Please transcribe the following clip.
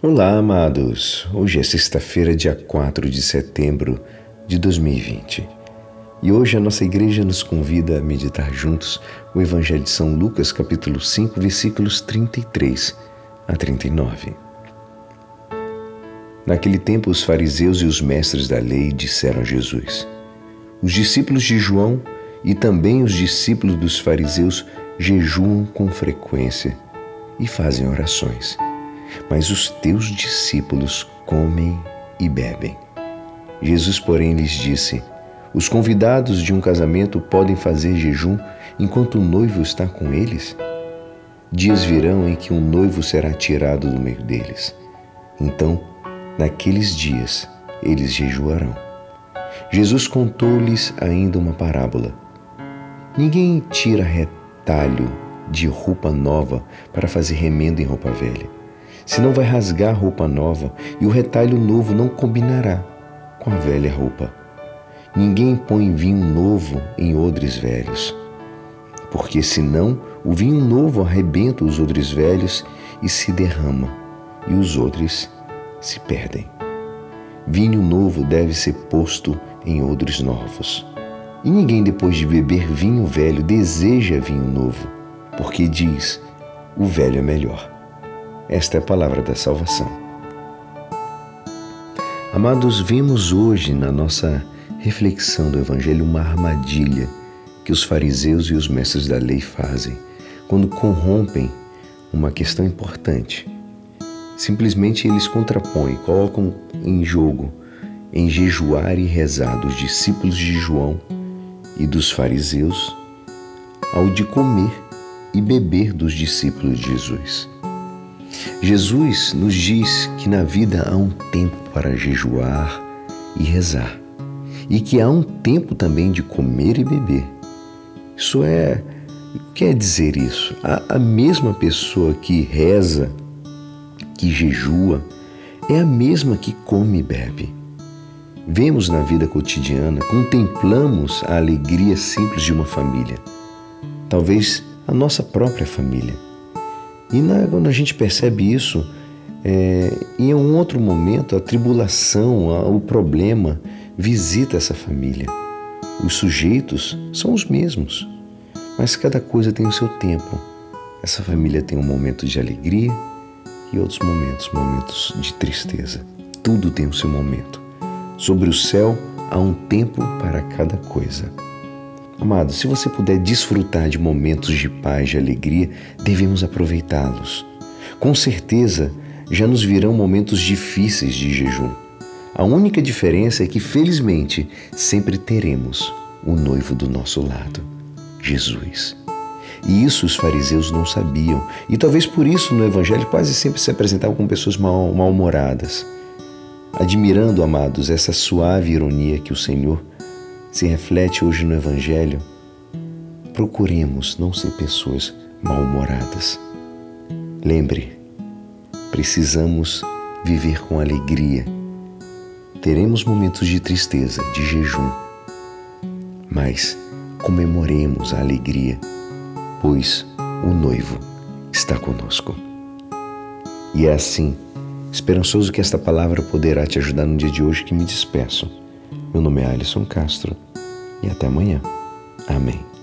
Olá, amados. Hoje é sexta-feira, dia 4 de setembro de 2020. E hoje a nossa igreja nos convida a meditar juntos o Evangelho de São Lucas, capítulo 5, versículos 33 a 39. Naquele tempo, os fariseus e os mestres da lei disseram a Jesus: Os discípulos de João e também os discípulos dos fariseus jejuam com frequência e fazem orações mas os teus discípulos comem e bebem. Jesus, porém, lhes disse: Os convidados de um casamento podem fazer jejum enquanto o noivo está com eles? Dias virão em que um noivo será tirado do meio deles. Então, naqueles dias, eles jejuarão. Jesus contou-lhes ainda uma parábola. Ninguém tira retalho de roupa nova para fazer remendo em roupa velha senão vai rasgar a roupa nova e o retalho novo não combinará com a velha roupa. Ninguém põe vinho novo em odres velhos, porque senão o vinho novo arrebenta os odres velhos e se derrama, e os odres se perdem. Vinho novo deve ser posto em odres novos. E ninguém, depois de beber vinho velho, deseja vinho novo, porque diz: o velho é melhor. Esta é a palavra da salvação. Amados, vimos hoje na nossa reflexão do Evangelho uma armadilha que os fariseus e os mestres da lei fazem quando corrompem uma questão importante. Simplesmente eles contrapõem, colocam em jogo, em jejuar e rezar dos discípulos de João e dos fariseus, ao de comer e beber dos discípulos de Jesus. Jesus nos diz que na vida há um tempo para jejuar e rezar, e que há um tempo também de comer e beber. Isso é. Quer dizer isso? A, a mesma pessoa que reza, que jejua, é a mesma que come e bebe. Vemos na vida cotidiana, contemplamos a alegria simples de uma família, talvez a nossa própria família e na, quando a gente percebe isso, é, em um outro momento, a tribulação, a, o problema visita essa família. Os sujeitos são os mesmos, mas cada coisa tem o seu tempo. Essa família tem um momento de alegria e outros momentos, momentos de tristeza. Tudo tem o seu momento. Sobre o céu há um tempo para cada coisa. Amado, se você puder desfrutar de momentos de paz, de alegria, devemos aproveitá-los. Com certeza, já nos virão momentos difíceis de jejum. A única diferença é que, felizmente, sempre teremos o noivo do nosso lado, Jesus. E isso os fariseus não sabiam, e talvez por isso no Evangelho quase sempre se apresentavam com pessoas mal-humoradas. Admirando, amados, essa suave ironia que o Senhor se reflete hoje no Evangelho, procuremos não ser pessoas mal-humoradas. Lembre, precisamos viver com alegria. Teremos momentos de tristeza, de jejum, mas comemoremos a alegria, pois o noivo está conosco. E é assim, esperançoso que esta palavra poderá te ajudar no dia de hoje que me despeço meu nome é Alisson Castro e até amanhã. Amém.